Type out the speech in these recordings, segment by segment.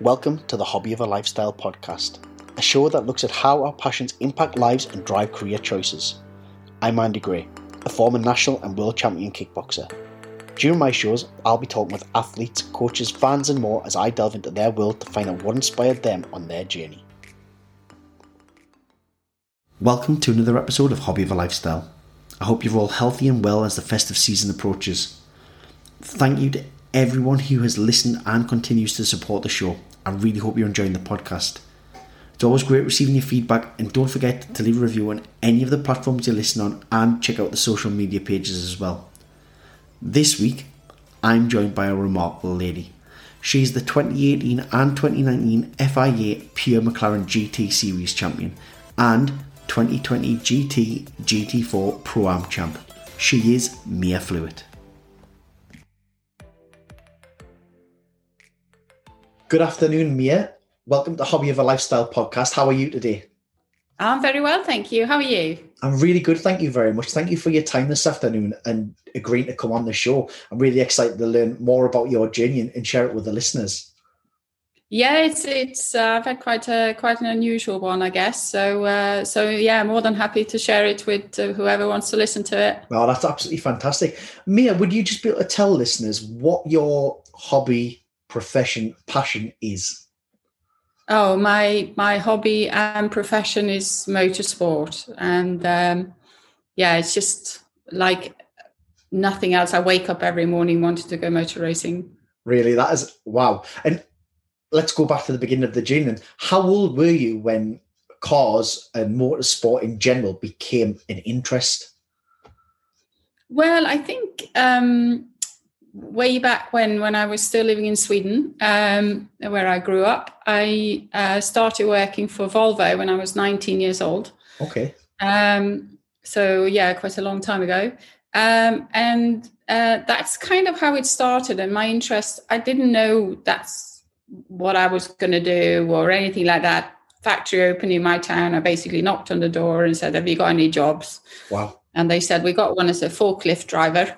Welcome to the Hobby of a Lifestyle podcast, a show that looks at how our passions impact lives and drive career choices. I'm Andy Gray, a former national and world champion kickboxer. During my shows, I'll be talking with athletes, coaches, fans, and more as I delve into their world to find out what inspired them on their journey. Welcome to another episode of Hobby of a Lifestyle. I hope you're all healthy and well as the festive season approaches. Thank you to everyone who has listened and continues to support the show. I really hope you're enjoying the podcast. It's always great receiving your feedback, and don't forget to leave a review on any of the platforms you listen on and check out the social media pages as well. This week, I'm joined by a remarkable lady. She's the 2018 and 2019 FIA Pure McLaren GT Series champion and 2020 GT GT4 Pro Am champ. She is Mia Flewitt. Good afternoon, Mia. Welcome to Hobby of a Lifestyle podcast. How are you today? I'm very well, thank you. How are you? I'm really good. Thank you very much. Thank you for your time this afternoon and agreeing to come on the show. I'm really excited to learn more about your journey and, and share it with the listeners. Yeah, it's it's uh, I've had quite a quite an unusual one, I guess. So uh, so yeah, more than happy to share it with uh, whoever wants to listen to it. Well, that's absolutely fantastic. Mia, would you just be able to tell listeners what your hobby profession passion is? Oh, my my hobby and profession is motorsport, and um, yeah, it's just like nothing else. I wake up every morning wanting to go motor racing. Really, that is wow. And let's go back to the beginning of the journey. How old were you when cars and motorsport in general became an interest? Well, I think um, way back when when I was still living in Sweden, um, where I grew up, I uh, started working for Volvo when I was 19 years old. Okay. Um, so yeah, quite a long time ago, um, and uh, that's kind of how it started. And my interest, I didn't know that's what I was going to do or anything like that. Factory opened in my town. I basically knocked on the door and said, "Have you got any jobs?" Wow. And they said, "We got one as a forklift driver."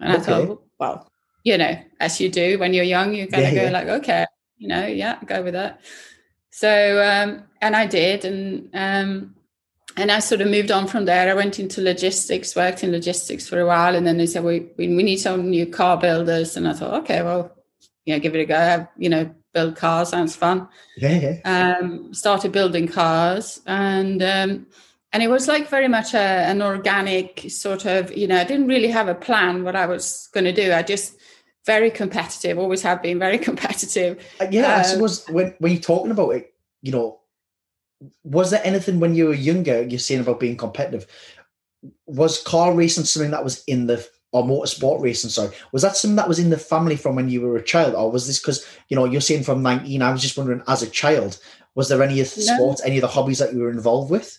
And okay. I thought, well, you know, as you do when you're young, you're yeah, go yeah. like, okay, you know, yeah, go with that. So, um, and I did, and um, and I sort of moved on from there. I went into logistics, worked in logistics for a while, and then they said we we, we need some new car builders, and I thought, okay, well, know, give it a go. You know, build cars sounds fun. Yeah. yeah. Um, started building cars, and um, and it was like very much a, an organic sort of. You know, I didn't really have a plan what I was going to do. I just very competitive, always have been very competitive. Uh, yeah, um, I suppose when, when you're talking about it, you know, was there anything when you were younger, you're saying about being competitive? Was car racing something that was in the or motorsport racing, sorry, was that something that was in the family from when you were a child, or was this because you know you're saying from 19? I was just wondering, as a child, was there any of the no. sports, any of the hobbies that you were involved with?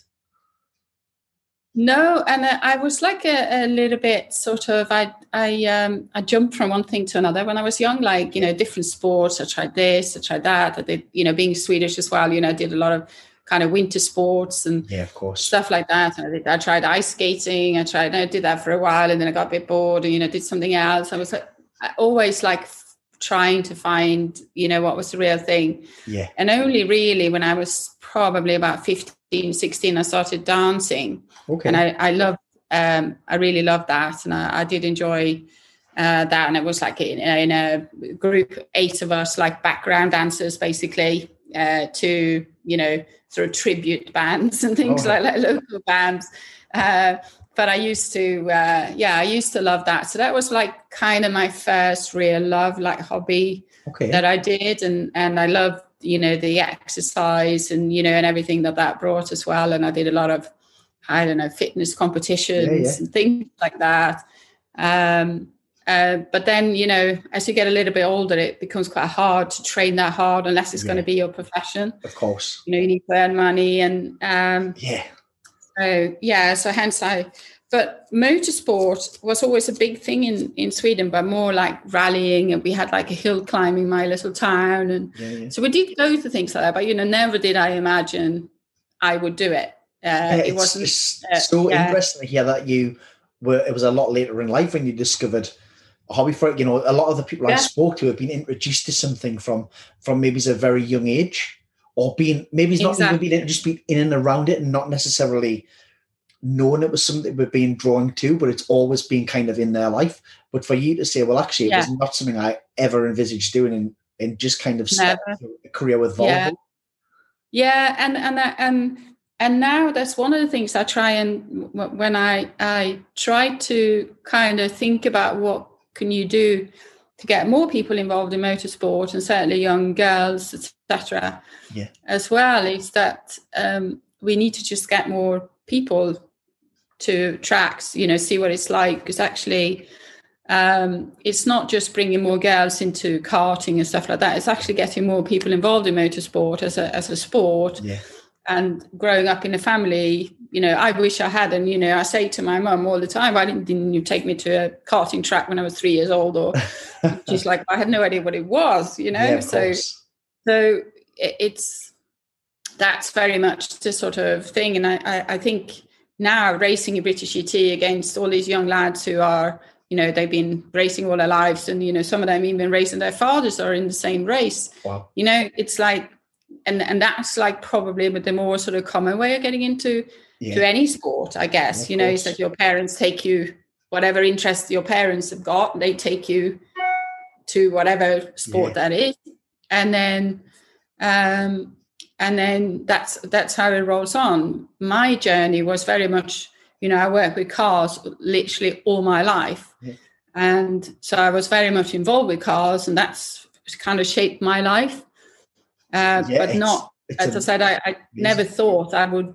No, and I was like a, a, little bit sort of I I um I jumped from one thing to another when I was young, like you know different sports. I tried this, I tried that. I did you know being Swedish as well. You know, I did a lot of kind of winter sports and yeah, of course, stuff like that. I, did, I tried ice skating. I tried I did that for a while, and then I got a bit bored, and you know did something else. I was like I always like trying to find you know what was the real thing. Yeah, and only really when I was probably about 15, 16, I started dancing Okay. And I, I love, um, I really love that. And I, I did enjoy uh, that. And it was like in, in, a group, eight of us, like background dancers, basically, uh, to, you know, sort of tribute bands and things oh. like, like local bands. Uh, but I used to, uh, yeah, I used to love that. So that was like kind of my first real love, like hobby okay. that I did. And, and I loved, you know, the exercise and, you know, and everything that that brought as well. And I did a lot of, I don't know, fitness competitions yeah, yeah. and things like that. Um, uh, but then, you know, as you get a little bit older, it becomes quite hard to train that hard unless it's yeah. going to be your profession. Of course. You know, you need to earn money and um, yeah. So yeah, so hence I. But motorsport was always a big thing in in Sweden, but more like rallying, and we had like a hill climbing my little town, and yeah, yeah. so we did go to things like that. But you know, never did I imagine I would do it. Uh, it wasn't it's uh, so yeah. interesting to hear that you were. It was a lot later in life when you discovered a hobby for it. You know, a lot of the people. I spoke to have been introduced to something from from maybe a very young age, or being maybe it's not exactly. even being just being in and around it, and not necessarily knowing it was something we're being drawn to, but it's always been kind of in their life. But for you to say, well, actually, yeah. it was not something I ever envisaged doing, and and just kind of start a career with Volvo. Yeah. yeah, and and and and now that's one of the things I try and when I I try to kind of think about what can you do to get more people involved in motorsport and certainly young girls, etc. Yeah. As well, is that um, we need to just get more people to tracks, you know, see what it's like. Because actually, um, it's not just bringing more girls into karting and stuff like that. It's actually getting more people involved in motorsport as a as a sport. Yeah. And growing up in a family, you know, I wish I had. And you know, I say to my mum all the time, "Why didn't, didn't you take me to a karting track when I was three years old?" Or she's like, "I had no idea what it was," you know. Yeah, so, course. so it's that's very much the sort of thing. And I, I, I think now racing a British GT against all these young lads who are, you know, they've been racing all their lives, and you know, some of them even racing their fathers are in the same race. Wow. You know, it's like, and and that's like probably the more sort of common way of getting into yeah. to any sport, I guess. you know, is that your parents take you whatever interest your parents have got, they take you to whatever sport yeah. that is, and then um and then that's that's how it rolls on. My journey was very much you know i worked with cars literally all my life. Yeah. and so i was very much involved with cars and that's kind of shaped my life. Uh, yeah, but not it's as a, i said i, I never thought i would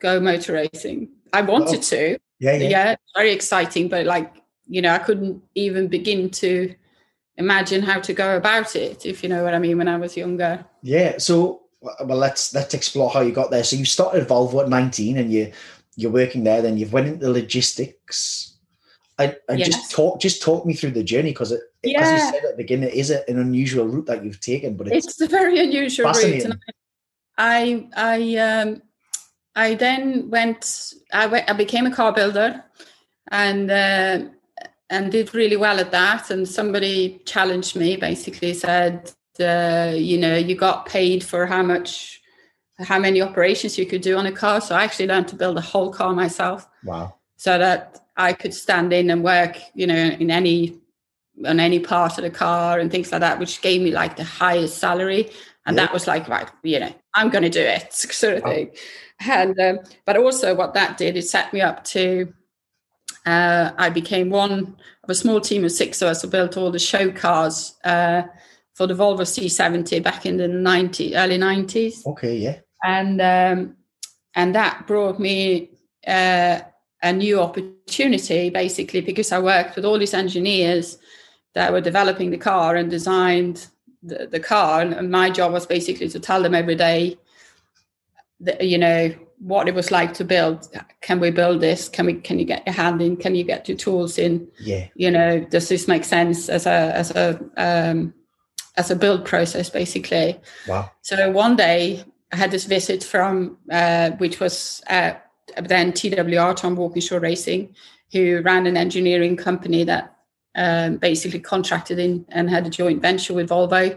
go motor racing. I wanted oh. to. yeah, yeah. Yeah very exciting but like you know i couldn't even begin to imagine how to go about it if you know what i mean when i was younger. Yeah so well let's let's explore how you got there so you started volvo at 19 and you you're working there then you've went into logistics and, and yes. just talk just talk me through the journey because it yeah. as you said at the beginning it is an unusual route that you've taken but it's, it's a very unusual route and i i um i then went i went i became a car builder and uh, and did really well at that and somebody challenged me basically said uh, you know, you got paid for how much, how many operations you could do on a car. So I actually learned to build a whole car myself. Wow. So that I could stand in and work, you know, in any on any part of the car and things like that, which gave me like the highest salary. And yeah. that was like, right, you know, I'm going to do it, sort of wow. thing. And um, but also what that did is set me up to. Uh, I became one of a small team of six of us who built all the show cars uh, for the Volvo C70 back in the 90s, early 90s. Okay, yeah. And um, and that brought me uh, a new opportunity, basically, because I worked with all these engineers that were developing the car and designed the, the car, and, my job was basically to tell them every day, that, you know, what it was like to build. Can we build this? Can we? Can you get your hand in? Can you get your tools in? Yeah. You know, does this make sense as a as a um, as a build process, basically. Wow. So one day I had this visit from, uh, which was uh, then TWR, Tom Walkinshaw Racing, who ran an engineering company that um, basically contracted in and had a joint venture with Volvo.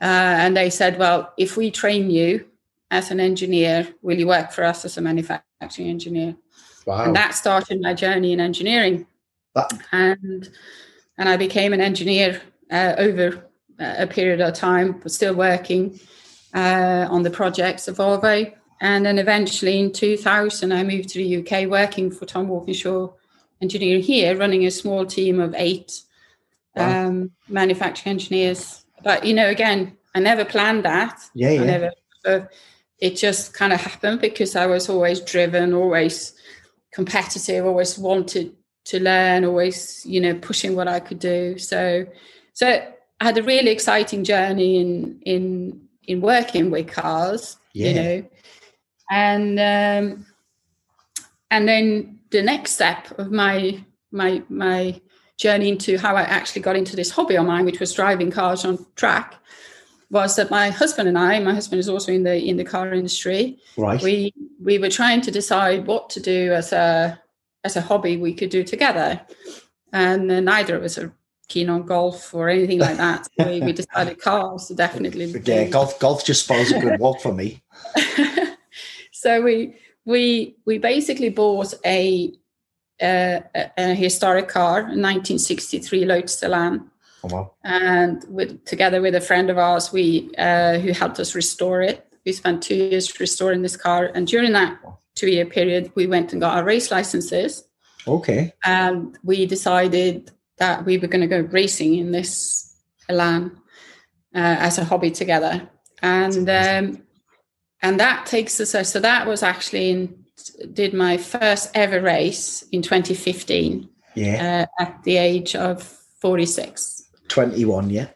Uh, and they said, well, if we train you as an engineer, will you work for us as a manufacturing engineer? Wow. And that started my journey in engineering. That- and and I became an engineer uh, over a period of time, but still working uh, on the projects of Volvo. And then eventually in 2000, I moved to the UK working for Tom Walkinshaw Engineering here, running a small team of eight wow. um, manufacturing engineers. But, you know, again, I never planned that. Yeah, yeah. Never, so it just kind of happened because I was always driven, always competitive, always wanted to learn, always, you know, pushing what I could do. So, so I had a really exciting journey in in in working with cars, yeah. you know, and um, and then the next step of my my my journey into how I actually got into this hobby of mine, which was driving cars on track, was that my husband and I, my husband is also in the in the car industry. Right. We we were trying to decide what to do as a as a hobby we could do together. and neither of us are keen on golf or anything like that. So we, we decided cars so definitely. Yeah, golf golf just spoils a good walk for me. so we we we basically bought a a, a historic car, a 1963 Lotus Elan. Oh, wow. And with together with a friend of ours, we uh, who helped us restore it. We spent two years restoring this car, and during that two-year period, we went and got our race licenses. Okay. And we decided that we were going to go racing in this Elan uh, as a hobby together, and um, and that takes us. So that was actually in did my first ever race in 2015. Yeah. Uh, at the age of 46. 21, yeah.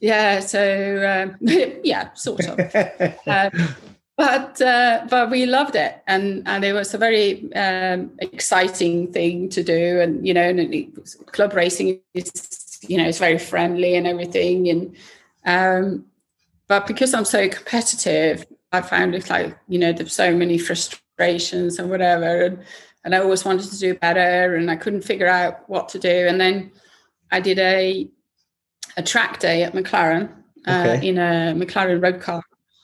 Yeah. So um, yeah, sort of. um, but uh, but we loved it, and and it was a very um, exciting thing to do, and you know, and it, club racing is you know it's very friendly and everything, and um, but because I'm so competitive, I found it like you know there's so many frustrations frustrations and whatever. And, and I always wanted to do better and I couldn't figure out what to do. And then I did a a track day at McLaren uh, okay. in a McLaren road car.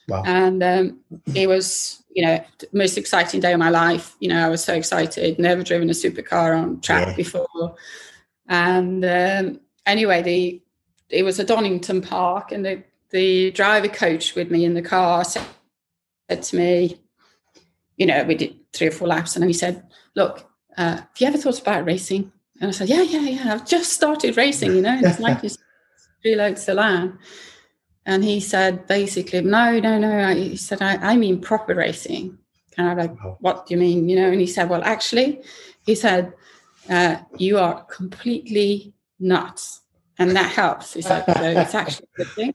Wow. And um, it was, you know, the most exciting day of my life. You know, I was so excited, never driven a supercar on track yeah. before. And um, anyway, the it was at Donington Park, and the, the driver coach with me in the car said, said to me, you know, we did three or four laps, and he said, "Look, uh, have you ever thought about racing?" And I said, "Yeah, yeah, yeah. I've just started racing, you know, and it's like this reloads the land." And he said, basically, "No, no, no." I, he said, I, "I mean proper racing." And I'm like, "What do you mean?" You know? And he said, "Well, actually," he said, uh, "You are completely nuts." And that helps. He said, so it's actually a good thing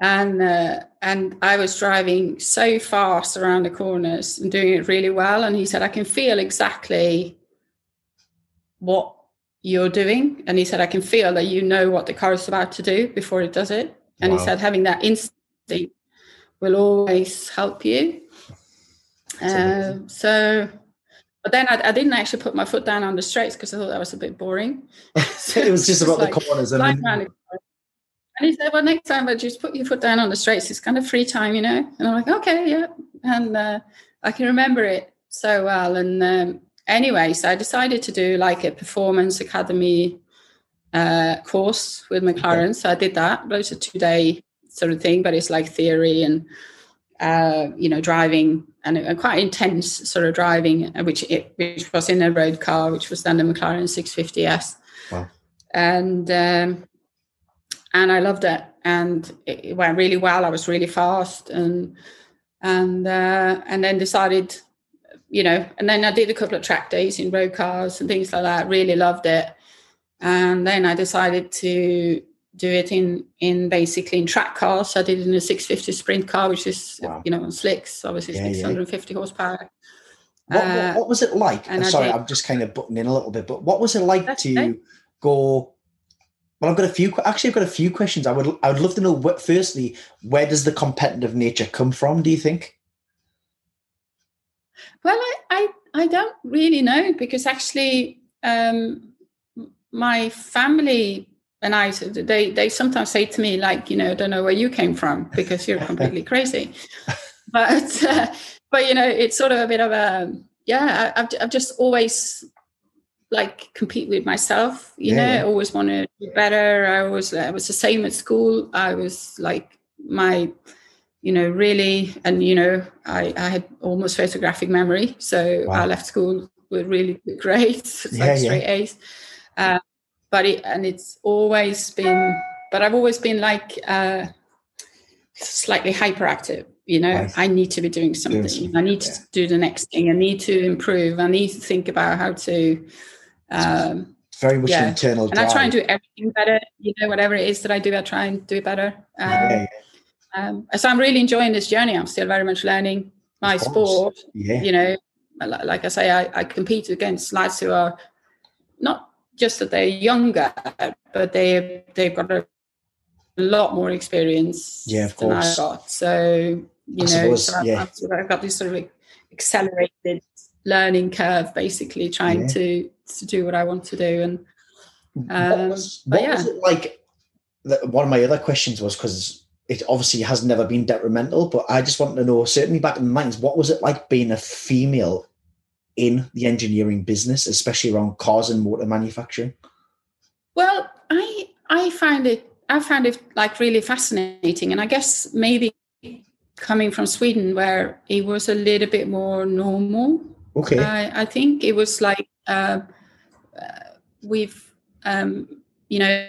and uh, and I was driving so fast around the corners and doing it really well. And he said, I can feel exactly what you're doing. And he said, I can feel that you know what the car is about to do before it does it. And wow. he said, having that instinct will always help you. Uh, so, but then I, I, didn't actually put my foot down on the straights because I thought that was a bit boring. it was just about like the corners. Mean, and he said, "Well, next time, but just put your foot down on the straights. It's kind of free time, you know." And I'm like, "Okay, yeah." And uh, I can remember it so well. And um, anyway, so I decided to do like a performance academy uh, course with McLaren. Okay. So I did that. But it's a two day sort of thing, but it's like theory and uh, you know driving and, and, quite intense sort of driving, uh, which it which was in a road car, which was then the McLaren 650S. Wow. And um, and I loved it. And it went really well. I was really fast, and and uh, and then decided, you know, and then I did a couple of track days in road cars and things like that. Really loved it, and then I decided to do it in in basically in track cars. I did it in a 650 sprint car, which is wow. you know on slicks, obviously yeah, 650 yeah. horsepower. What, uh, what, was it like? Sorry, I'm just kind of butting in a little bit, but what was it like to okay. go well, I've got a few. Actually, I've got a few questions. I would. I would love to know. What, firstly, where does the competitive nature come from? Do you think? Well, I I, I don't really know because actually, um, my family and I they they sometimes say to me like, you know, I don't know where you came from because you're completely crazy. But uh, but you know, it's sort of a bit of a yeah. I've I've just always like compete with myself you yeah, know yeah. i always want to do better i was i was the same at school i was like my you know really and you know i i had almost photographic memory so wow. i left school with really good grades yeah, like straight a's uh, but it and it's always been but i've always been like uh slightly hyperactive you know nice. i need to be doing something, doing something i need to do the next thing i need to improve i need to think about how to um, very much yeah. internal. And I try and do everything better. You know, whatever it is that I do, I try and do it better. Um, yeah, yeah. Um, so I'm really enjoying this journey. I'm still very much learning my sport. Yeah. You know, like I say, I, I compete against lads who are not just that they're younger, but they they've got a lot more experience yeah, of than course. I've got. So you I know, suppose, so. I've, I've, got this sort of accelerated learning curve, basically trying yeah. to to do what I want to do. And Um, what was, what yeah. was it like? One of my other questions was because it obviously has never been detrimental, but I just want to know, certainly back in the mines, what was it like being a female in the engineering business, especially around cars and motor manufacturing? Well, I I find it I found it like really fascinating, and I guess maybe coming from Sweden, where it was a little bit more normal. Okay, I, I think it was like uh, uh, we've um, you know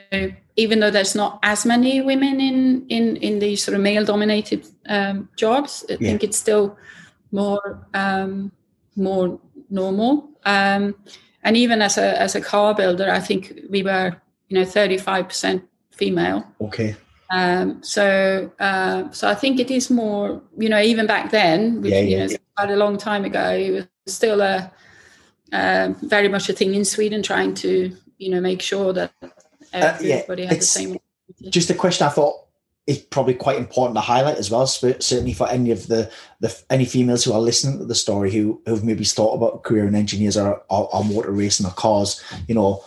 even though there's not as many women in in in these sort of male dominated um, jobs, I Yeah. think it's still more um, more normal. Um, and even as a as a car builder, I think we were you know 35 percent female. okay, Um, so, uh, so I think it is more, you know, even back then, which Yeah, you yeah, know, is quite a long time ago, it was still a um very much a thing in Sweden, trying to, you know, make sure that Uh, yeah, everybody had the same. just a question I thought is probably quite important to highlight as well. Certainly for any of the the any females who are listening to the story who who've maybe thought about a career in engineers or, or, or motor racing or cars, you know,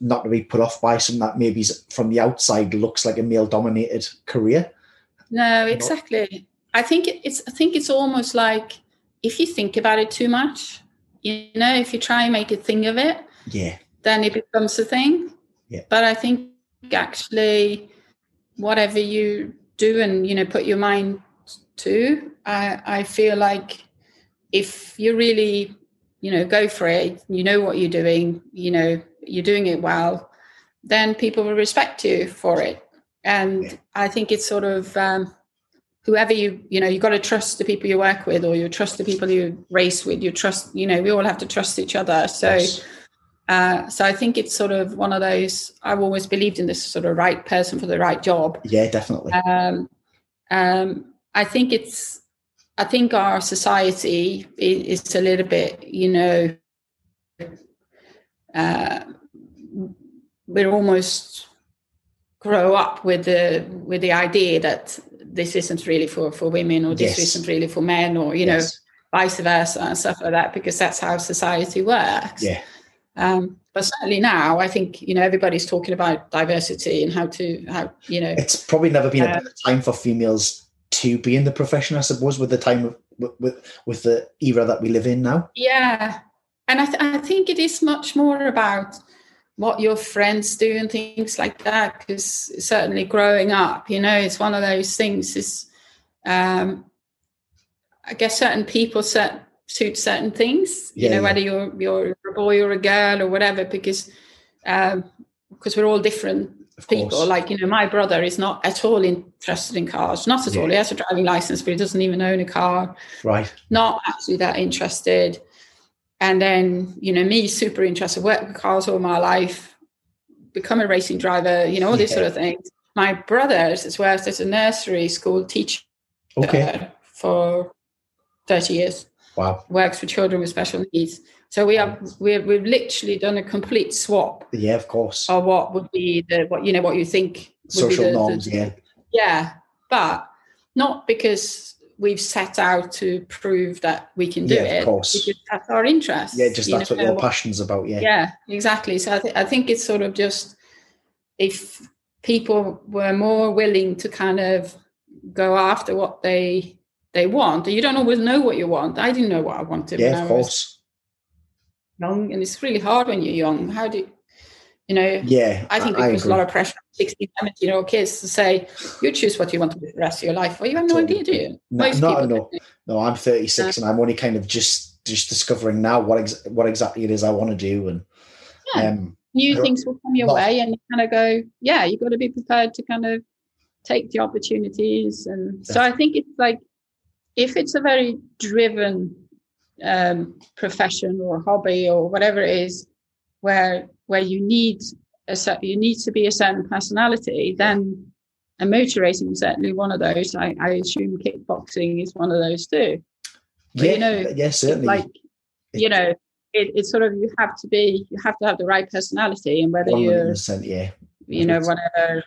not to be put off by something that maybe from the outside looks like a male dominated career. No, exactly. I think it's. I think it's almost like if you think about it too much, you know, if you try and make a thing of it, Yeah, then it becomes a thing. Yeah. But I think actually, whatever you do and you know put your mind to, I I feel like if you really you know go for it, you know what you're doing, you know you're doing it well, then people will respect you for it. And Yeah. I think it's sort of um, whoever you you know you've got to trust the people you work with or you trust the people you race with. You trust you know we all have to trust each other. So. Yes. Uh, so I think it's sort of one of those. I've always believed in this sort of right person for the right job. yeah, definitely. Um, um, I think it's. I think our society is, a little bit, you know, uh, we're almost grow up with the with the idea that this isn't really for for women or this Yes. isn't really for men or you Yes. know vice versa and stuff like that because that's how society works. yeah, Um, but certainly now, I think you know everybody's talking about diversity and how to how you know it's probably never been a Uh, better time for females to be in the profession, I suppose, with the time of, with, with the era that we live in now. yeah, and I, th- I think it is much more about what your friends do and things like that. Because certainly growing up, you know, it's one of those things. Is um, I guess certain people set suit certain things. You know, yeah. whether you're you're a boy or a girl or whatever, because um, because we're all different Of people. course, Like, you know, my brother is not at all interested in cars, not at Yeah. all. He has a driving license, but he doesn't even own a car, right? not actually that interested. And then, you know, me super interested, worked with cars all my life, become a racing driver, you know, all these Yeah. sort of things. My brother has worked as a nursery school teacher Okay, for 30 years wow, works for children with special needs. So we have we've, we've literally done a complete swap yeah, of course. of what would be the what you know what you think would be Social the, norms, the, yeah, yeah, but not because we've set out to prove that we can do Yeah, of it. course. Because that's our interest. yeah. Just that's know, what your passion's about. Yeah, yeah, exactly. So I, th- I think it's sort of just if people were more willing to kind of go after what they they want. You don't always know what you want. I didn't know what I wanted when yeah, I of was course. young, and it's really hard when you're young. How do you, you know? Yeah, I think it puts a lot of pressure on 16, 17 year old kids to say, you choose what you want to do for the rest of your life. Well, you have no Totally. idea, do you? No, Most no, no. No, I'm 36, and I'm only kind of just just discovering now what ex- what exactly it is I want to do, and Yeah. um, New things will come your Lot. way, and you kind of go, yeah, you've got to be prepared to kind of take the opportunities. And so I think it's like, if it's a very driven um, profession or hobby or whatever it is, where where you need a cer- you need to be a certain personality, then and motor racing is certainly one of those. I, I assume kickboxing is one of those too. But, yeah, you know, yeah, certainly. Like you know, it, it's sort of you have to be you have to have the right personality, and whether you're 100%, yeah, you know whatever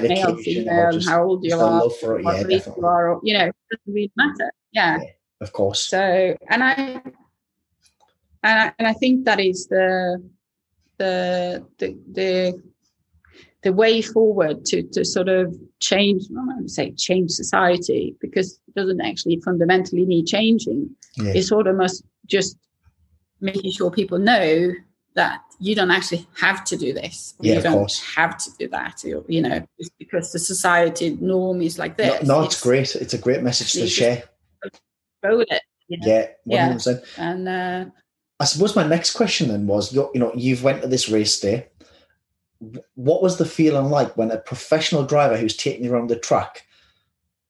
dedication, male, female, just, how old you are, for it, yeah, you are, you know, it doesn't really matter. Yeah. Yeah. of course. So, and I, and I, and I think that is the, the the the the way forward to to sort of change I don't say change society because it doesn't actually fundamentally need changing. Yeah. It sort of must just making sure people know that you don't actually have to do this. Yeah, you don't course. have to do that. You know, just because the society norm is like this. No, no it's, it's, great. It's a great message to share. With it. You know? Yeah, 100%. Yeah. And uh, I suppose my next question then was, you know, you've went to this race day. What was the feeling like when a professional driver who's taking you around the track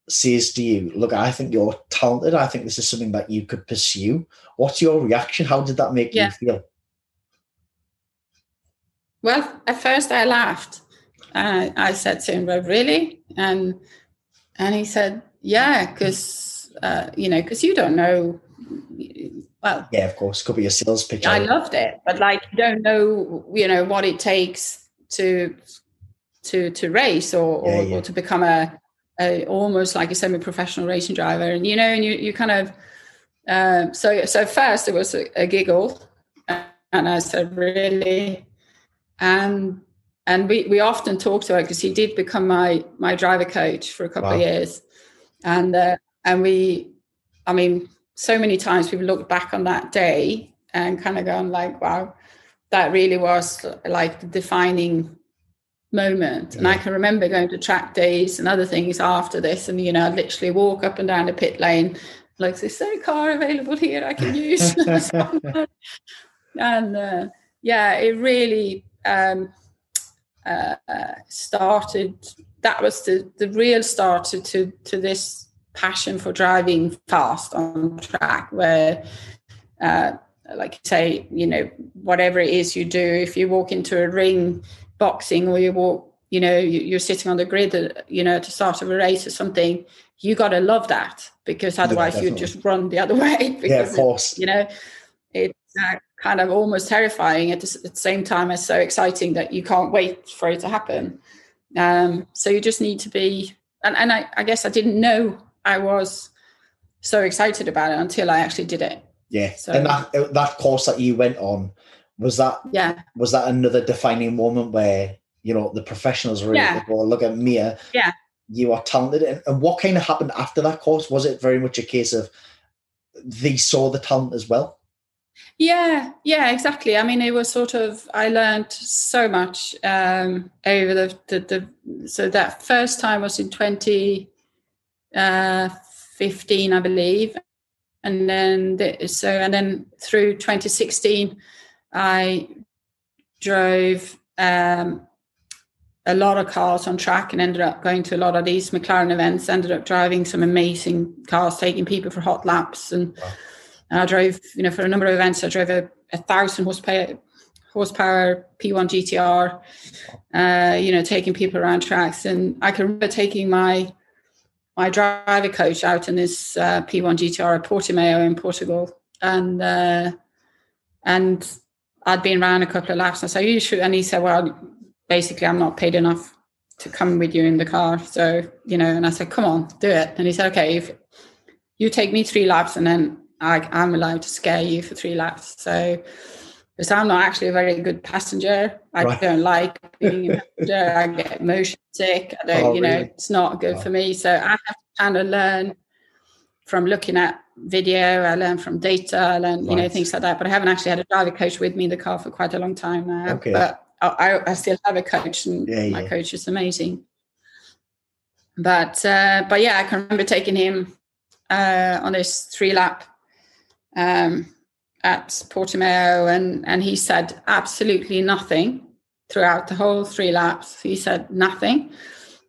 says to you, "Look, I think you're talented. I think this is something that you could pursue." What's your reaction? How did that make yeah. you feel? Well, at first I laughed. Uh, I said to him, "Really?" and and he said, "Yeah, because uh, you know, because you don't know." Well, yeah, of course, could be your sales pitch. I loved it, but like you don't know, you know, what it takes to to to race or yeah, or, yeah. or, to become a, a, almost like a semi-professional racing driver, and you know, and you you kind of uh, so so first it was a, a giggle, and I said, "Really." And and we, we often talk to her because he did become my my driver coach for a couple wow. of years and uh, and we i mean so many times we've looked back on that day and kind of gone like wow that really was like the defining moment yeah. and i can remember going to track days and other things after this and you know I'd literally walk up and down the pit lane like is there a car available here i can use and uh, yeah it really um, uh, started. That was the the real start to, to this passion for driving fast on track, where. Uh, like you say, you know, whatever it is you do, if you walk into a ring boxing or you walk, you know, you're sitting on the grid, you know, to start of a race or something, you got to love that because otherwise yeah, you just run the other way. Because, yeah, of course. you know, it's uh, kind of almost terrifying at the, at the same time as so exciting that you can't wait for it to happen. Um, so you just need to be, and, and I, I guess I didn't know I was so excited about it until I actually did it. Yeah. So, and that uh, that course that you went on was that yeah was that another defining moment where you know the professionals really yeah. well look at Mia yeah you are talented and, and what kind of happened after that course was it very much a case of they saw the talent as well yeah, yeah, exactly. I mean, it was sort of I learned so much um, over the, the, the so that first time was in twenty uh, fifteen, I believe, and then the, so and then through twenty sixteen, I drove um, a lot of cars on track and ended up going to a lot of these McLaren events. Ended up driving some amazing cars, taking people for hot laps and. Wow and I drove, you know, for a number of events, I drove a, a thousand horsepower, horsepower P1 GTR, uh, you know, taking people around tracks. And I can remember taking my my driver coach out in this uh, P1 GTR at Portimao in Portugal, and uh, and I'd been around a couple of laps. And I said, "You should," and he said, "Well, basically, I'm not paid enough to come with you in the car, so you know." And I said, "Come on, do it." And he said, "Okay, if you take me three laps, and then I, am allowed to scare you for three laps. So, because I'm not actually a very good passenger, I right. don't like being a passenger. I get motion sick. I don't, oh, you know, really? it's not good oh. for me. So I have to kind of learn from looking at video. I learn from data. I learn, right. you know, things like that. But I haven't actually had a driver coach with me in the car for quite a long time now. Okay. But I, I still have a coach, and yeah, my yeah. coach is amazing. But uh, but yeah, I can remember taking him uh, on this three lap um, at Portimao, and and he said absolutely nothing throughout the whole three laps. He said nothing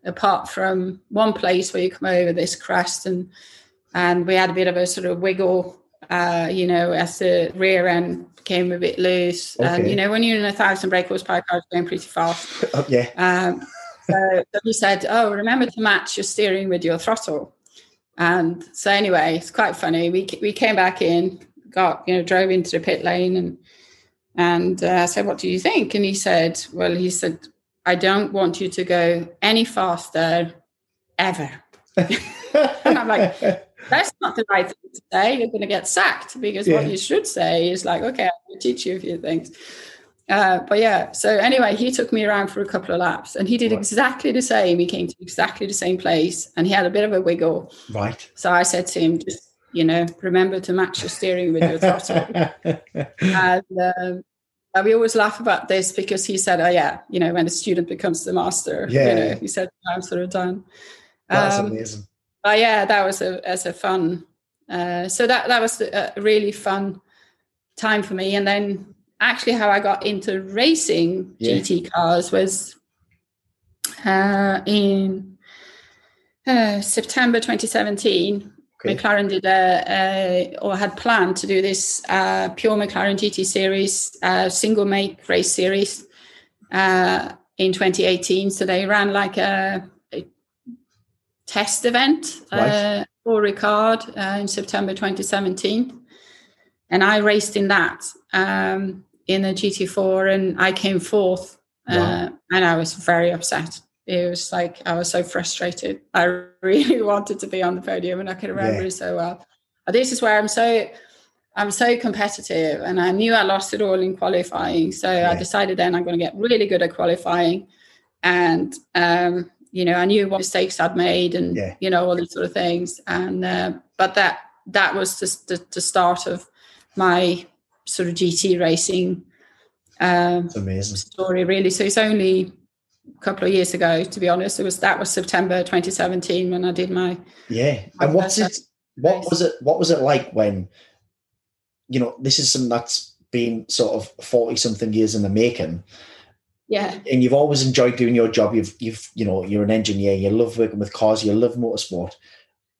apart from one place where you come over this crest, and and we had a bit of a sort of wiggle, uh, you know, as the rear end became a bit loose, okay. and you know when you're in a thousand brake horsepower car, it's going pretty fast. oh, yeah. Um, so, so he said, "Oh, remember to match your steering with your throttle." And so anyway, it's quite funny. We we came back in, got you know drove into the pit lane and and uh, I said, "What do you think?" And he said, "Well, he said I don't want you to go any faster ever." and I'm like, "That's not the right thing to say. You're going to get sacked because yeah. what you should say is like, okay, I'll teach you a few things." Uh, but yeah, so anyway, he took me around for a couple of laps and he did right. exactly the same. He came to exactly the same place and he had a bit of a wiggle. Right. So I said to him, just, you know, remember to match your steering with your throttle. and um, we always laugh about this because he said, oh, yeah, you know, when a student becomes the master, yeah. you know, he said, I'm sort of done. That's um, amazing. But yeah, that was a, as a fun. Uh, so that, that was a really fun time for me. And then actually how I got into racing yeah. GT cars was uh, in uh, September 2017. Okay. McLaren did a, a, or had planned to do this uh, pure McLaren GT series, uh, single make race series uh, in 2018. So they ran like a, a test event right. Uh, Paul Ricard in September 2017 and I raced in that. Um, in a GT4 and I came fourth. Wow. Uh, and I was very upset. It was like I was so frustrated. I really wanted to be on the podium and I can remember yeah. it so well. This is where I'm so I'm so competitive and I knew I lost it all in qualifying. So yeah. I decided then I'm going to get really good at qualifying. And um, you know, I knew what mistakes I'd made and yeah. you know, all these sort of things. And uh, but that that was just the, the start of my sort of GT racing um, amazing story, really. So it's only a couple of years ago, to be honest. It was that was September 2017 when I did my yeah. And what's it? What race. was it? What was it like when you know this is something that's been sort of 40 something years in the making? Yeah. And you've always enjoyed doing your job. You've you've you know you're an engineer. You love working with cars. You love motorsport.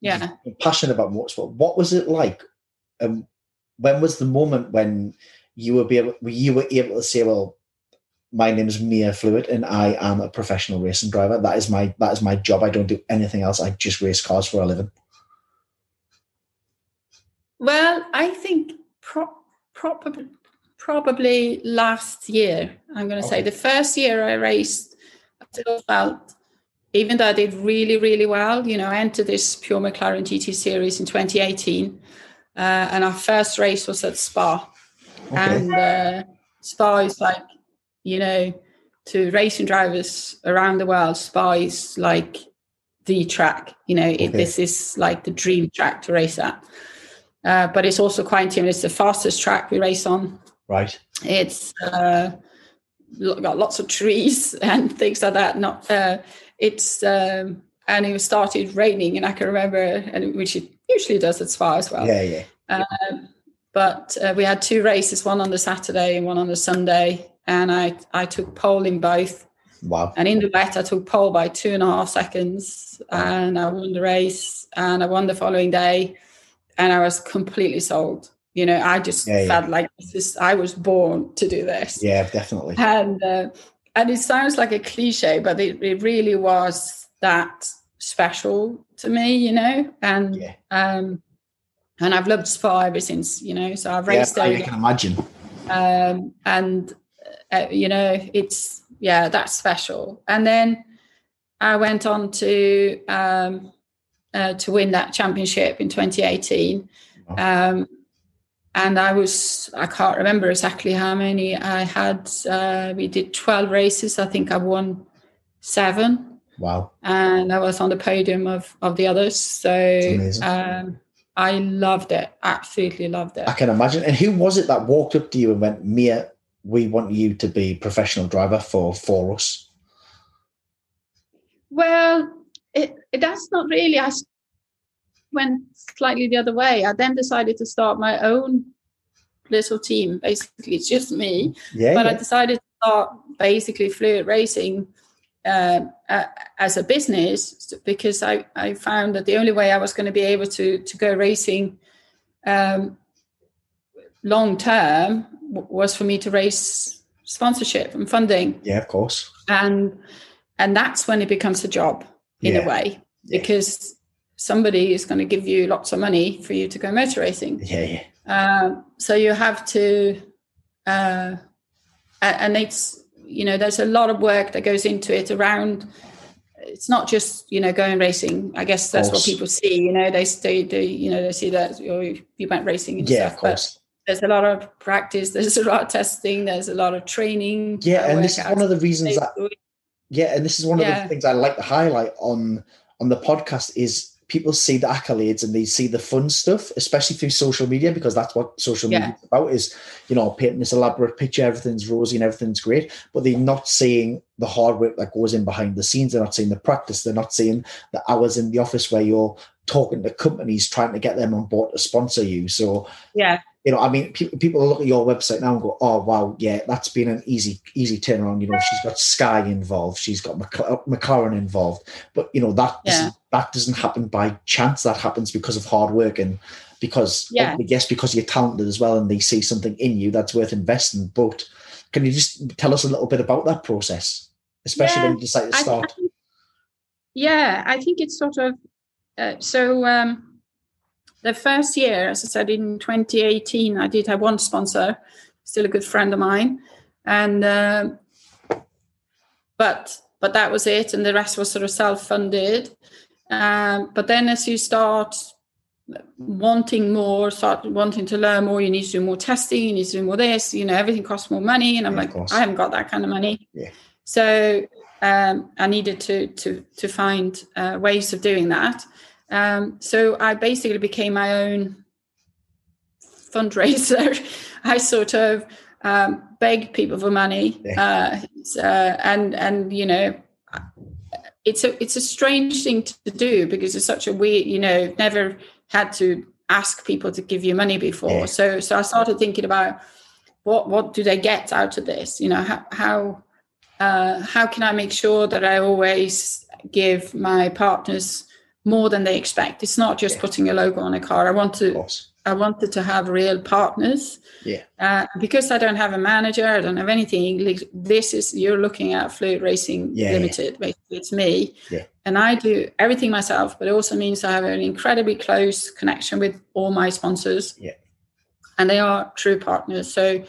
Yeah. You're passionate about motorsport. What was it like? Um, when was the moment when you were be able you were able to say, well, my name is Mia Flewitt and I am a professional racing driver. That is my that is my job. I don't do anything else. I just race cars for a living. Well, I think pro- probably probably last year. I'm going to okay. say the first year I raced, I still felt even though I did really really well. You know, I entered this pure McLaren GT series in 2018 uh, and our first race was at Spa. Okay. And uh, Spa is like, you know, to racing drivers around the world, Spa is like the track. You know, okay. it, this is like the dream track to race at. Uh, but it's also quite intimate. It's the fastest track we race on. Right. It's uh, got lots of trees and things like that. Not uh, it's um, and it started raining, and I can remember, and which it usually does at Spa as well. Yeah, yeah. Um, but uh, we had two races, one on the Saturday and one on the Sunday, and I I took pole in both. Wow! And in the wet, I took pole by two and a half seconds, and I won the race, and I won the following day, and I was completely sold. You know, I just yeah, felt yeah. like this is I was born to do this. Yeah, definitely. And uh, and it sounds like a cliche, but it, it really was that special to me, you know, and yeah. um and I've loved Spa ever since, you know. So I've raced yeah, I can imagine. Um, and uh, you know, it's yeah, that's special. And then I went on to um, uh, to win that championship in 2018. Um, and I was I can't remember exactly how many I had. Uh, we did 12 races. I think I won seven. Wow! And I was on the podium of of the others. So um, I loved it. Absolutely loved it. I can imagine. And who was it that walked up to you and went, Mia, we want you to be professional driver for for us? Well, it, it that's not really. I went slightly the other way. I then decided to start my own little team. Basically, it's just me. Yeah. But yeah. I decided to start basically Flewitt racing uh, uh, as a business because I, I found that the only way I was going to be able to to go racing um, long term w- was for me to raise sponsorship and funding. Yeah, of course. And and that's when it becomes a job in yeah. a way because somebody is going to give you lots of money for you to go motor racing. Yeah, yeah. Uh, so you have to, uh, and it's you know there's a lot of work that goes into it around it's not just you know going racing i guess that's what people see you know they stay they you know they see that oh, you went racing and yeah stuff. of course there's a lot of practice, there's a lot of testing, there's a lot of training. Yeah, and this is one of the reasons that yeah, and this is one of yeah. the things I like to highlight on on the podcast is people see the accolades and they see the fun stuff, especially through social media, because that's what social media yeah. is about is, you know, painting this elaborate picture, everything's rosy and everything's great, but they're not seeing the hard work that goes in behind the scenes. They're not seeing the practice. They're not seeing the hours in the office where you're talking to companies trying to get them on board to sponsor you. So yeah, you know, I mean, people, people look at your website now and go, "Oh, wow, yeah, that's been an easy, easy turnaround." You know, she's got Sky involved, she's got McLaren involved, but you know that yeah. doesn't, that doesn't happen by chance. That happens because of hard work and because, yeah. yes, because you're talented as well, and they see something in you that's worth investing. But can you just tell us a little bit about that process, especially yeah, when you decide to start? I, I, yeah, I think it's sort of uh, so. Um, the first year, as I said, in 2018, I did have one sponsor, still a good friend of mine, and uh, but but that was it, and the rest was sort of self-funded. Um, but then, as you start wanting more, start wanting to learn more, you need to do more testing, you need to do more this. You know, everything costs more money, and I'm yeah, like, I haven't got that kind of money. Yeah. So um, I needed to to to find uh, ways of doing that. Um, so I basically became my own fundraiser. I sort of um, begged people for money, yeah. uh, uh, and and you know, it's a it's a strange thing to do because it's such a weird, you know, never had to ask people to give you money before. Yeah. So so I started thinking about what what do they get out of this? You know, how how uh, how can I make sure that I always give my partners more than they expect. It's not just yeah. putting a logo on a car. I want to. I wanted to have real partners. Yeah. Uh, because I don't have a manager, I don't have anything. This is you're looking at Flewitt Racing yeah, Limited. Yeah. Basically, it's me. Yeah. And I do everything myself, but it also means I have an incredibly close connection with all my sponsors. Yeah. And they are true partners. So,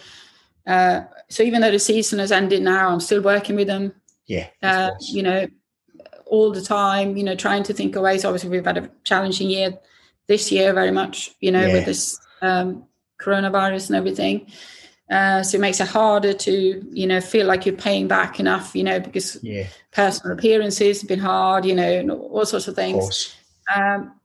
uh, so even though the season has ended now, I'm still working with them. Yeah. Uh, you know, all the time, you know, trying to think of ways. Obviously, we've had a challenging year this year, very much, you know, yeah. with this um, coronavirus and everything. Uh, so it makes it harder to, you know, feel like you're paying back enough, you know, because yeah. personal appearances have been hard, you know, all sorts of things. Of um,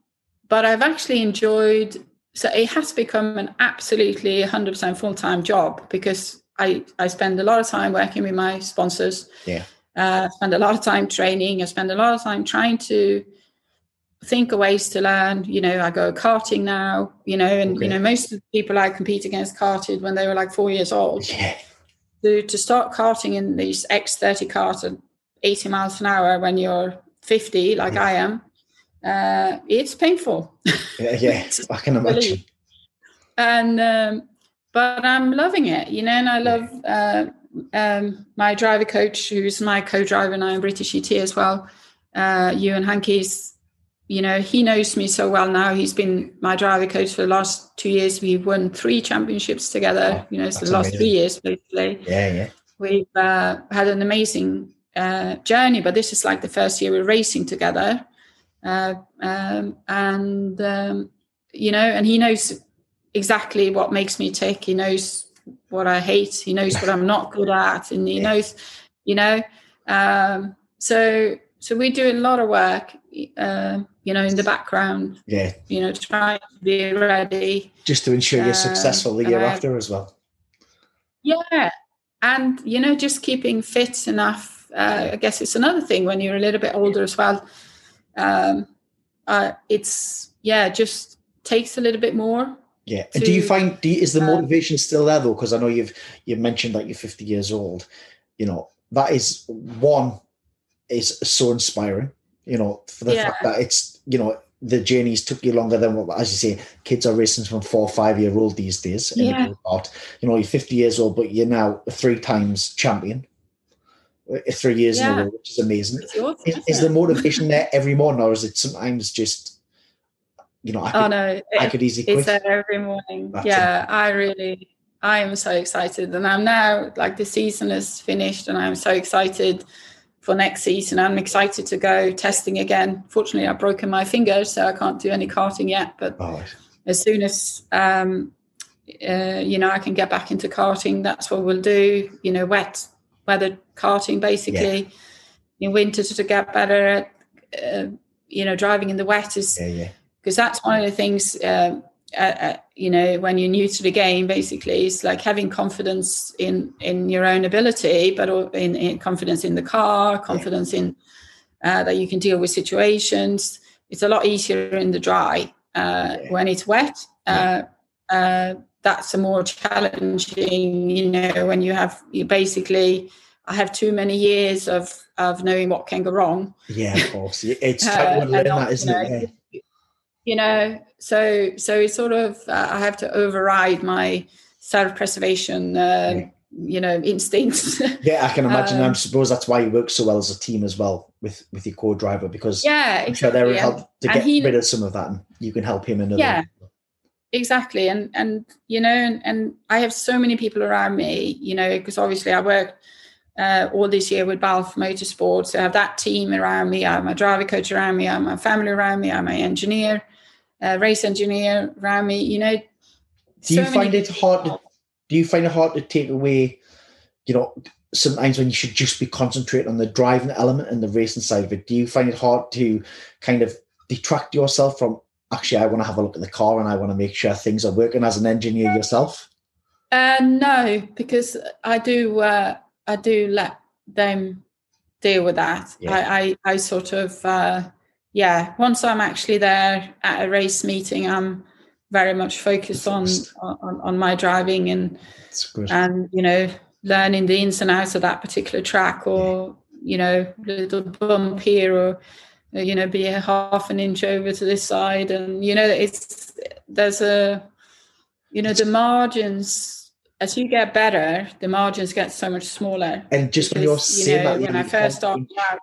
but I've actually enjoyed. So it has become an absolutely 100% full time job because I I spend a lot of time working with my sponsors. Yeah uh, spend a lot of time training. I spend a lot of time trying to think of ways to learn. You know, I go karting now. You know, and okay. you know most of the people I compete against karted when they were like four years old. Yeah. To to start karting in these X30 cars at 80 miles an hour when you're 50, like yeah. I am, uh, it's painful. Yeah, yeah, I can imagine. and um, but I'm loving it, you know, and I love. Uh, um, my driver coach, who's my co-driver now in British GT as well, uh, Euan Hankey's, you know, he knows me so well now. He's been my driver coach for the last two years. We've won three championships together. Oh, you know, so the last amazing. three years basically. Yeah, yeah. We've uh, had an amazing uh, journey, but this is like the first year we're racing together, uh, um, and um, you know, and he knows exactly what makes me tick. He knows what I hate. He knows what I'm not good at, and he yeah. knows, you know. Um, so so we do a lot of work, uh, you know, in the background. Yeah. You know, trying to be ready. Just to ensure you're um, successful the year after as well. Yeah, and you know, just keeping fit enough. Uh, I guess it's another thing when you're a little bit older as well. Um, uh, it's yeah, just takes a little bit more yeah. And do you find do you, is the uh, motivation still there though? Because I know you've you've mentioned that you're 50 years old. You know that is one is so inspiring. You know for the yeah. fact that it's you know the journeys took you longer than what, as you say, kids are racing from four or five year old these days. Yeah. You know, you're 50 years old, but you're now a three times champion. Three years yeah. in a row, which is amazing. Awesome, is, is the motivation there every morning, or is it sometimes just you know, I oh, could, no, I could easily quit. It's there every morning. That's yeah, it. I really, I am so excited. And I'm now, like, the season is finished and I'm so excited for next season. I'm excited to go testing again. Fortunately, I've broken my finger, so I can't do any karting yet. But oh. as soon as, um, uh, you know, I can get back into karting. That's what we'll do. You know, wet weather karting basically. Yeah. In winter to get better at, uh, you know, driving in the wet is because yeah, yeah. that's one of the things. Uh, uh, uh, you know, when you're new to the game, basically, it's like having confidence in in your own ability, but in, in confidence in the car, confidence in uh, that you can deal with situations. It's a lot easier in the dry. When it's wet, that's a more challenging you know when you have you basically i have too many years of of knowing what can go wrong yeah of course it's uh, learn that isn't you know, it yeah. You know so so it's sort of uh, i have to override my self-preservation uh, yeah. you know instincts yeah i can imagine um, i suppose that's why you work so well as a team as well with with your co-driver because yeah i'm sure they're help to get he, rid of some of that and you can help him another yeah exactly and and you know and, and i have so many people around me you know because obviously i work uh, all this year with Balfe Motorsports. I have that team around me. I have my driver coach around me. I have my family around me. I have my engineer, uh, race engineer me. You know, do you find it hard? To, do you find it hard to take away? You know, sometimes when you should just be concentrating on the driving element and the racing side of it. Do you find it hard to kind of detract yourself from actually I want to have a look at the car and I want to make sure things are working as an engineer yourself? Uh, no, because I do uh, I do let them deal with that. Yeah. I, I, I sort of uh, yeah. Once I'm actually there at a race meeting, I'm very much focused on, on on my driving and and you know learning the ins and outs of that particular track or you know little bump here or you know be a half an inch over to this side. And you know it's there's a you know the margins as you get better the margins get so much smaller. And just because, when you're seeing know, that when i first started out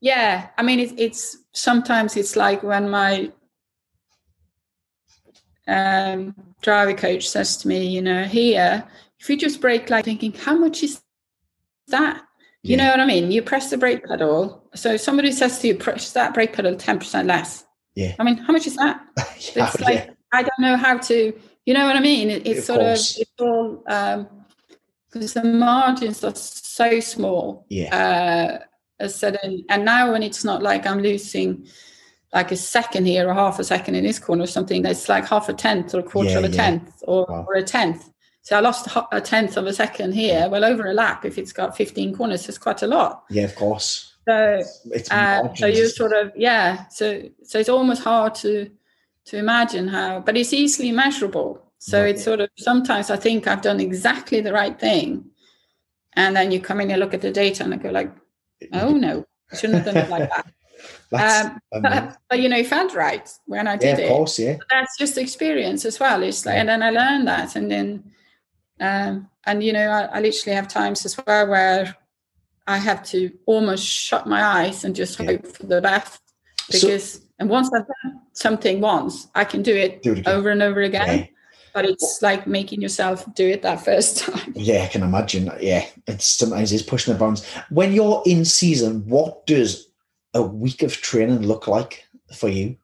yeah i mean it, it's sometimes it's like when my um, driver coach says to me you know here if you just brake like thinking how much is that you yeah. know what I mean? You press the brake pedal. So somebody says to you, press that brake pedal 10% less. Yeah. I mean, how much is that? yeah, it's like, yeah. I don't know how to, you know what I mean? It, it's of sort course. of, it's all, um, because the margins are so small. Yeah. Uh, a sudden, and now when it's not like I'm losing like a second here or half a second in this corner or something, it's like half a tenth or a quarter yeah, of a tenth or, wow. or a tenth. So I lost a tenth of a second here. Well, over a lap, if it's got 15 corners, it's quite a lot. Yeah, of course. So, it's uh, so you sort of yeah. So so it's almost hard to to imagine how, but it's easily measurable. So right. it's sort of sometimes I think I've done exactly the right thing, and then you come in and look at the data and I go like, oh no, I shouldn't have done it like that. Um, but, but, you know, it felt right when I did yeah, of course, yeah. That's just experience as well. It's like, yeah. and then I learned that, and then um, and you know, I, I, literally have times as well where I have to almost shut my eyes and just hope for the best. Because so, and once I've done something once, I can do it, do it over and over again. But it's like making yourself do it that first time. Yeah, I can imagine. Yeah, it's sometimes it's pushing the bounds. When you're in season, what does a week of training look like for you?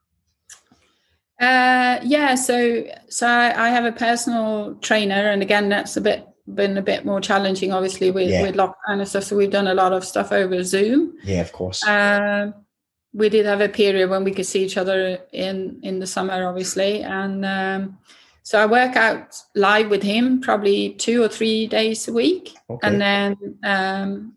Uh, yeah, so so I, I, have a personal trainer, and again, that's a bit been a bit more challenging, obviously, with yeah. with lockdown and stuff. So we've done a lot of stuff over Zoom. Yeah, of course. Uh, we did have a period when we could see each other in in the summer, obviously, and um, so I work out live with him probably two or three days a week, okay. and then um,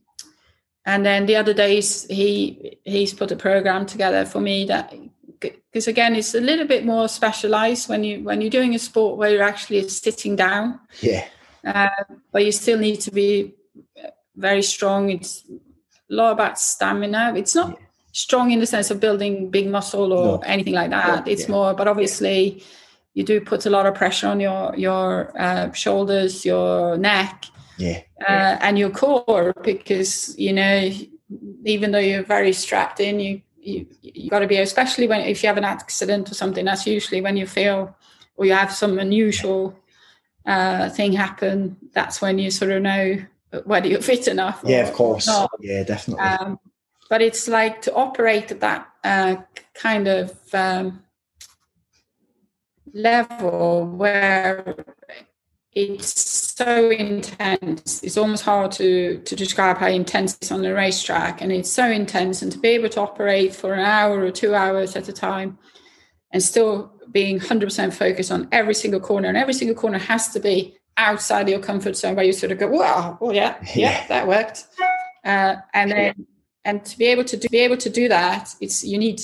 and then the other days he he's put a program together for me that because again it's a little bit more specialized when you when you're doing a sport where you're actually sitting down yeah uh, but you still need to be very strong it's a lot about stamina it's not yeah. strong in the sense of building big muscle or no. anything like that it's yeah. more but obviously you do put a lot of pressure on your your uh, shoulders your neck yeah. Uh, and your core because you know even though you're very strapped in you you you got to be especially when if you have an accident or something that's usually when you feel or you have some unusual uh, thing happen that's when you sort of know whether you're fit enough yeah of course. yeah definitely. Um, but it's like to operate at that uh, kind of um, level where it's so intense. It's almost hard to, to describe how intense it's on the racetrack. And it's so intense. And to be able to operate for an hour or two hours at a time and still being 100% focused on every single corner, and every single corner has to be outside your comfort zone where you sort of go, wow, oh yeah, yeah, yeah that worked. Uh, and then, and to be able to do, be able to do that, it's, you need,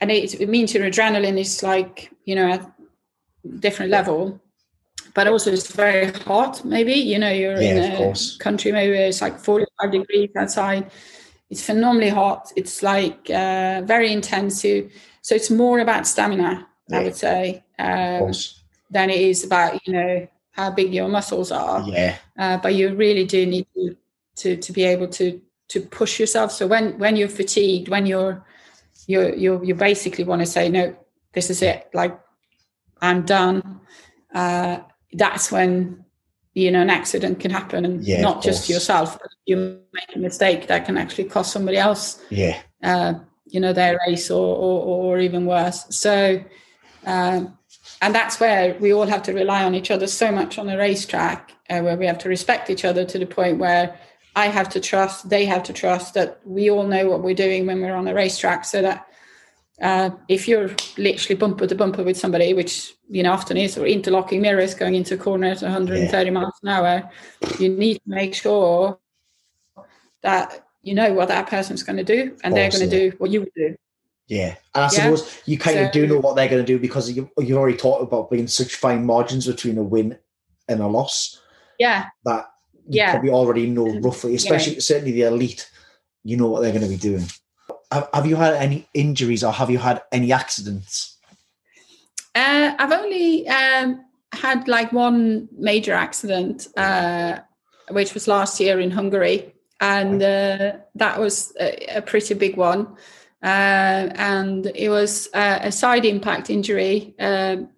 and it, it means your adrenaline is like, you know, at different level but also it's very hot maybe you know you're yeah, in a country maybe it's like 45 degrees outside. It's phenomenally hot. It's like uh, very intensive so it's more about stamina yeah. i would say um, than it is about you know how big your muscles are. Yeah. Uh, but you really do need to, to to be able to to push yourself. So when when you're fatigued when you're you're you you basically want to say no this is it. Like i'm done. Uh, that's when you know an accident can happen and yeah, not just yourself but you make a mistake that can actually cost somebody else yeah. uh, you know their race or, or, or even worse. So um, and that's where we all have to rely on each other so much on a racetrack uh, where we have to respect each other to the point where i have to trust they have to trust that we all know what we're doing when we're on a racetrack so that uh, if you're literally bumper to bumper with somebody, which you know often is, or interlocking mirrors going into a corner at 130 yeah. miles an hour, you need to make sure that you know what that person's going to do, and they're going to do what you would do. Yeah, and I suppose yeah. you kind so, of do know what they're going to do because you you've already talked about being such fine margins between a win and a loss. Yeah, that you yeah. probably already know roughly, especially yeah. certainly the elite. You know what they're going to be doing have you had any injuries or have you had any accidents? Uh, I've only um, had like one major accident, uh, which was last year in Hungary, and uh, that was a, a, pretty big one. Uh, and it was a side impact injury um,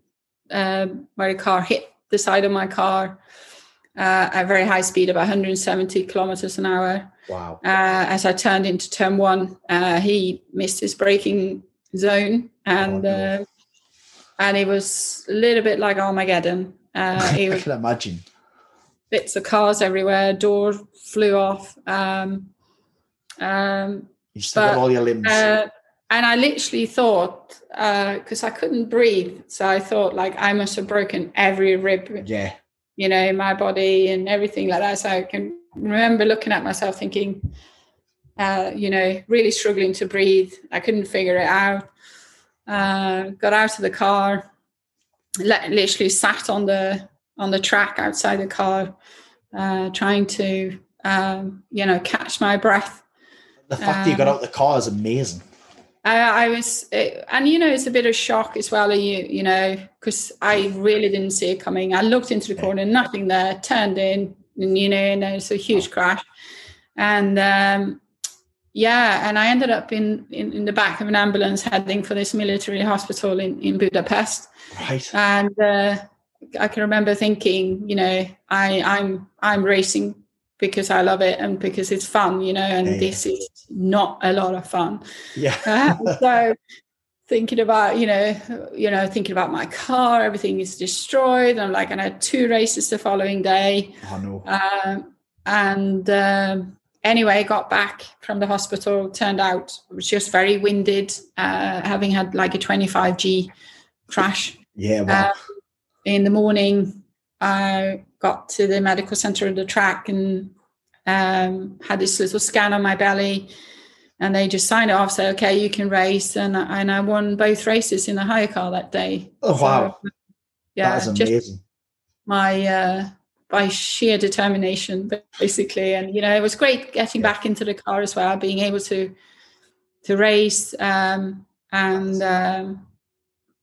um, where a car hit the side of my car uh, at very high speed, about 170 kilometers an hour. Wow. Uh, as I turned into turn one, uh, he missed his braking zone and oh. Uh, and it was a little bit like Armageddon. Uh, I can imagine. Bits of cars everywhere, door flew off. Um, um, you still but, got all your limbs. Uh, and I literally thought, because I couldn't breathe, so I thought like I must have broken every rib. Yeah you know, in my body and everything like that. So I can remember looking at myself thinking, uh, you know, really struggling to breathe. I couldn't figure it out. Uh, got out of the car, literally sat on the on the track outside the car, uh, trying to, um, you know, catch my breath. The fact that you got um, out the car is amazing. I, I was, and you know, it's a bit of shock as well. You, you know, because I really didn't see it coming. I looked into the corner, nothing there. Turned in, and you know, and it's a huge crash. And um, yeah, and I ended up in, in, in the back of an ambulance heading for this military hospital in in Budapest. Right. And uh, I can remember thinking, you know, I I'm I'm racing because I love it and because it's fun, you know, and yeah, this is not a lot of fun. Yeah. uh, so thinking about, you know, you know, thinking about my car, everything is destroyed. I'm like, and I had two races the following day. Oh no. Um, and um, anyway, got back from the hospital. Turned out it was just very winded, uh, having had like a 25G crash. Yeah. Wow. Um, in the morning, I got to the medical center of the track and um, had this little scan on my belly. And they just signed it off, say, okay, you can race. And, and I won both races in the hire car that day. Oh, wow. So, yeah. That is amazing. My, uh, by sheer determination, basically. And, you know, it was great getting yeah. back into the car as well, being able to, to race. Um, and, um,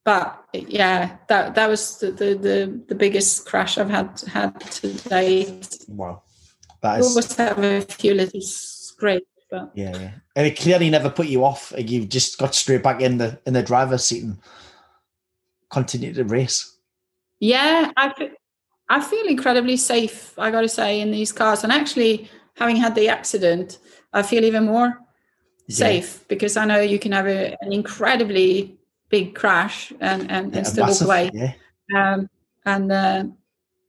but yeah, that that was the, the the, the biggest crash I've had had to date. Wow, that is. always have a few little scrapes, but yeah, yeah, and it clearly never put you off. You just got straight back in the in the driver's seat and continued to race. Yeah, I feel, I feel incredibly safe. I got to say in these cars, and actually having had the accident, I feel even more safe yeah. because I know you can have a, an incredibly big crash and and, Yeah, and still massive, walk away. Yeah. Um, and uh,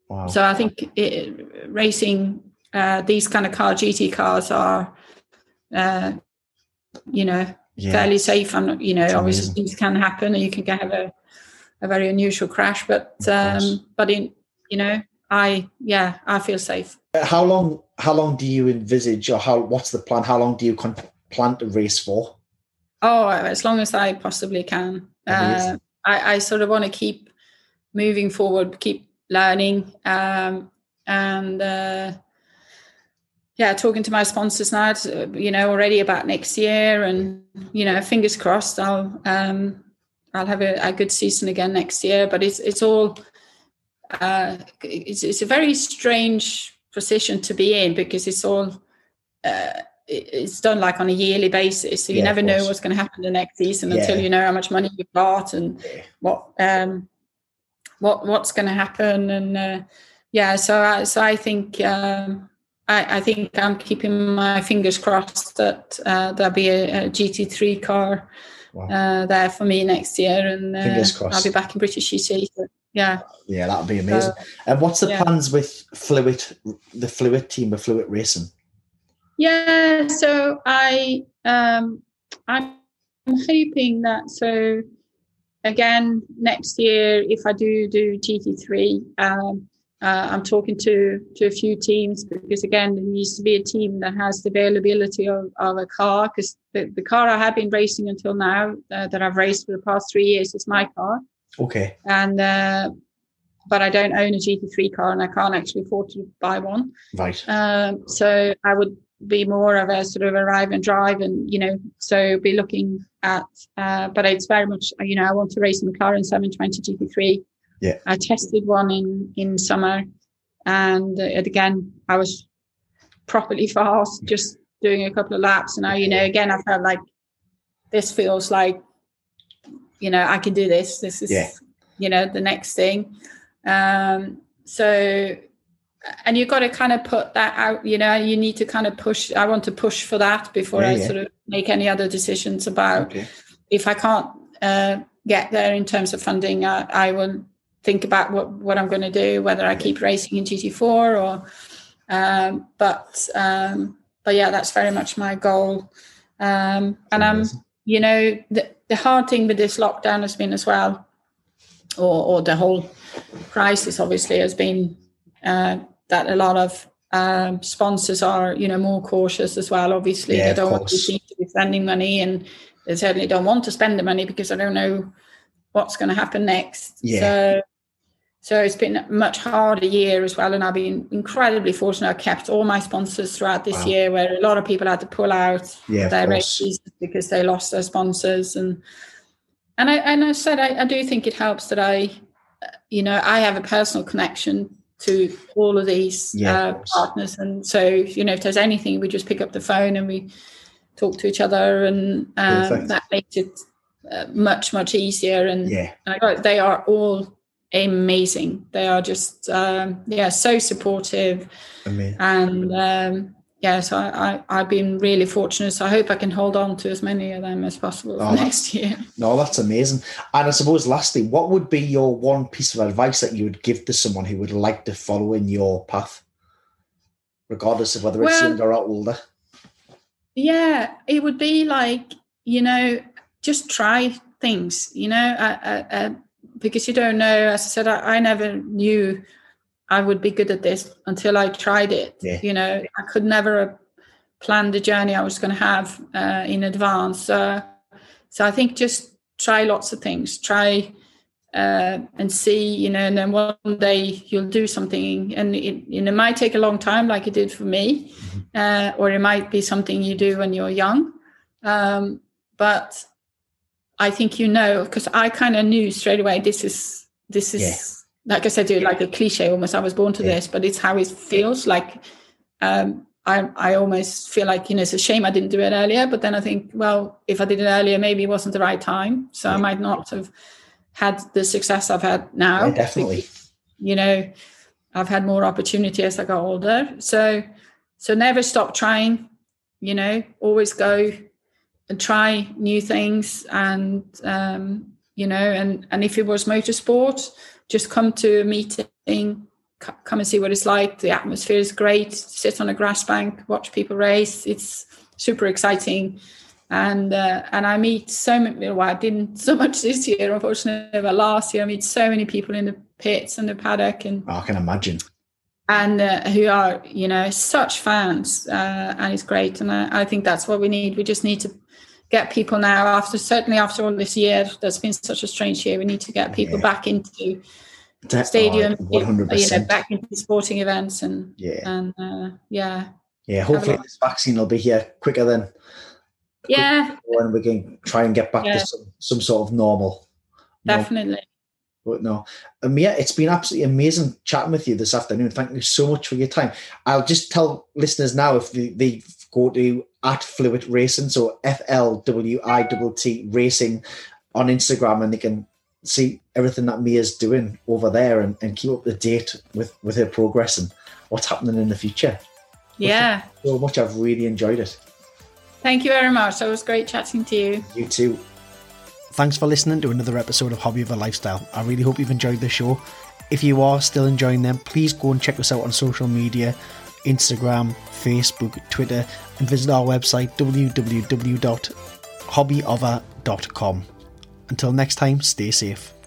Wow. so I think it, racing uh, these kind of car GT cars are, uh, you know, yeah. fairly safe. I'm not, you know, It's obviously amazing. things can happen and you can have a, a very unusual crash, but um, but in you know, I yeah, I feel safe. Uh, How long? How long do you envisage, or how? What's the plan? How long do you con- plan to race for? Oh, as long as I possibly can. Uh, I, I sort of want to keep moving forward, keep learning, um, and uh, yeah, talking to my sponsors now. uh, You know, already about next year, and you know, fingers crossed, I'll um, I'll have a, a good season again next year. But it's it's all uh, it's it's a very strange position to be in because it's all. Uh, it's done like on a yearly basis, so you Yeah, never know what's going to happen the next season until you know how much money you've got and Yeah. what um what what's going to happen and uh, yeah so I, so I think um I, I think I'm keeping my fingers crossed that uh, there'll be a, a GT3 car Wow. uh, there for me next year and uh, I'll be back in British GT so, yeah Yeah, that'd be amazing. Uh, and what's the yeah. plans with Flewitt, the Flewitt team of Flewitt Racing? Yeah, so I um I'm hoping that so again next year if I do do GT3 um uh, I'm talking to to a few teams because again there needs to be a team that has the availability of, of a car because the, the car I have been racing until now uh, that I've raced for the past three years is my car Okay. and uh, but I don't own a GT3 car and I can't actually afford to buy one Right. um, so I would be more of a sort of arrive and drive, and you know, so be looking at. Uh, but it's very much, you know, I want to race in a McLaren 720 GT3. Yeah. I tested one in in summer, and uh, again, I was properly fast, just doing a couple of laps, and I, you know, again, I felt like this feels like, you know, I can do this. This is, Yeah. you know, the next thing. Um, so and you've got to kind of put that out you know you need to kind of push i want to push for that before Yeah, i yeah. sort of make any other decisions about Okay. if i can't uh, get there in terms of funding i, I will think about what, what i'm going to do whether i keep racing in gt4 or um, but um, but yeah that's very much my goal. Um, and i'm you know the, the hard thing with this lockdown has been as well or, or the whole crisis obviously has been uh, that a lot of um, sponsors are you know more cautious as well. Obviously Yeah, they don't want to seem to be spending money and they certainly don't want to spend the money because they don't know what's going to happen next. Yeah. so so it's been a much harder year as well and i've been incredibly fortunate i kept all my sponsors throughout this Wow. year where a lot of people had to pull out Yeah, their races because they lost their sponsors and and I and I said I, I do think it helps that I you know I have a personal connection to all of these Yeah, uh, course. partners and so you know if there's anything we just pick up the phone and we talk to each other and um, Perfect. that makes it uh, much much easier and Yeah. I got- they are all amazing they are just um, yeah so supportive Amazing. and um, yeah, so I, I, I've been really fortunate. So I hope I can hold on to as many of them as possible Oh, next year. No, that's amazing. And I suppose, lastly, what would be your one piece of advice that you would give to someone who would like to follow in your path, regardless of whether it's younger or older? Yeah, it would be like you know, just try things. You know, uh, because you don't know. As I said, I, I never knew I would be good at this until I tried it. Yeah. You know, I could never planned the journey I was going to have uh, in advance. Uh, so I think just try lots of things. Try uh, and see, you know, and then one day you'll do something, and it, you know, it might take a long time, like it did for me, uh, or it might be something you do when you're young. Um, but I think you know, because I kind of knew straight away. This is this is like I said, dude, like a cliche almost. I was born to Yeah. this, but it's how it feels. Like um, I, I almost feel like you know it's a shame I didn't do it earlier. But then I think, well, if I did it earlier, maybe it wasn't the right time, so I might not have had the success I've had now. Yeah, definitely. You know, I've had more opportunity as I got older. So, so never stop trying. You know, always go try new things, and um, you know, and and if it was motorsport, just come to a meeting, come and see what it's like. The atmosphere is great. Sit on a grass bank, watch people race. It's super exciting and uh, and I meet so many. Well, I didn't so much this year, unfortunately, but last year I meet so many people in the pits and the paddock, and oh, I can imagine, and uh, who are you know such fans, uh, and it's great, and I, I, think that's what we need. We just need to get people now after certainly after all this year that's been such a strange year. We need to get people yeah. back into the stadium, oh, you know, back into sporting events, and yeah, and uh, yeah. Yeah, hopefully this vaccine will be here quicker than yeah when we can try and get back yeah. to some, some sort of normal definitely but no yeah it's been absolutely amazing chatting with you this afternoon thank you so much for your time i'll just tell listeners now if they, they go to at flewitt racing so f-l-w-i-t-t racing on instagram and they can see everything that mia's doing over there and, and keep up to date with with her progress and what's happening in the future yeah so much i've really enjoyed it Thank you very much. It was great chatting to you. You too. Thanks for listening to another episode of Hobby of a Lifestyle. I really hope you've enjoyed the show. If you are still enjoying them, please go and check us out on social media Instagram, Facebook, Twitter, and visit our website www.hobbyover.com. Until next time, stay safe.